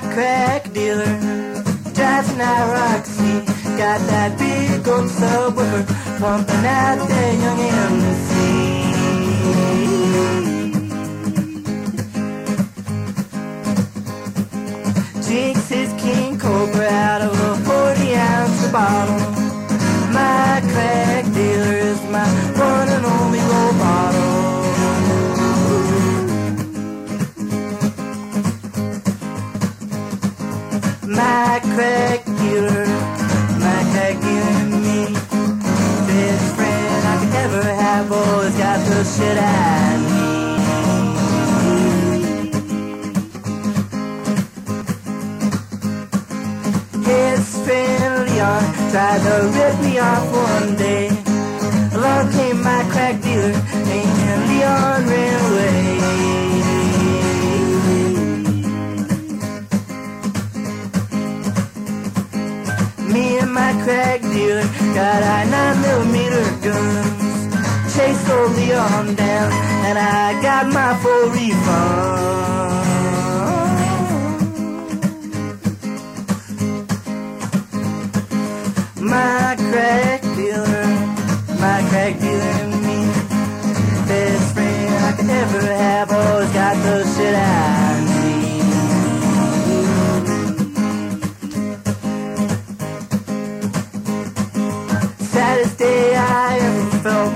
crack dealer drives an Roxy. Got that big old subwoofer pumping out that young MC. Jinx his King Cobra out of a 40 ounce bottle. My crack dealer, my crack dealer and me. Best friend I could ever have, always got the shit I need. His friend Leon tried to rip me off one day. Crack dealer got our nine millimeter guns. Chased old Leon down, and I got my full refund. My crack dealer,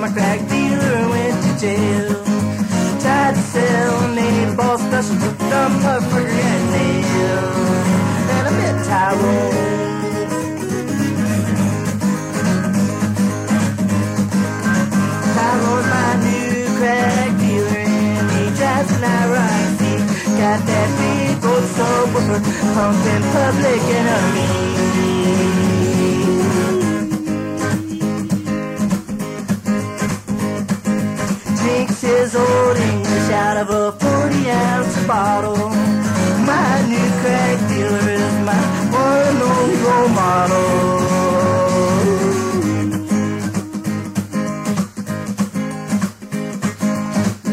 my crack dealer went to jail. Tried to sell an eight ball special to dumb puffer and nail. And I met Tyrone. Tyrone's my new crack dealer and he drives an Roxy. Got that big old subwoofer pumping public enemy. His old English out of a 40 ounce bottle. My new crack dealer is my one and only role model.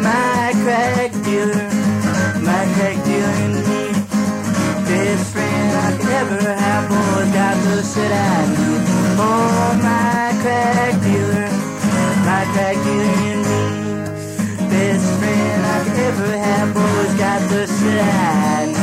My crack dealer, my crack dealer and me. Best friend I could ever have, boy, got the shit I need. Oh, me. Best friend I could ever have, boys got the need.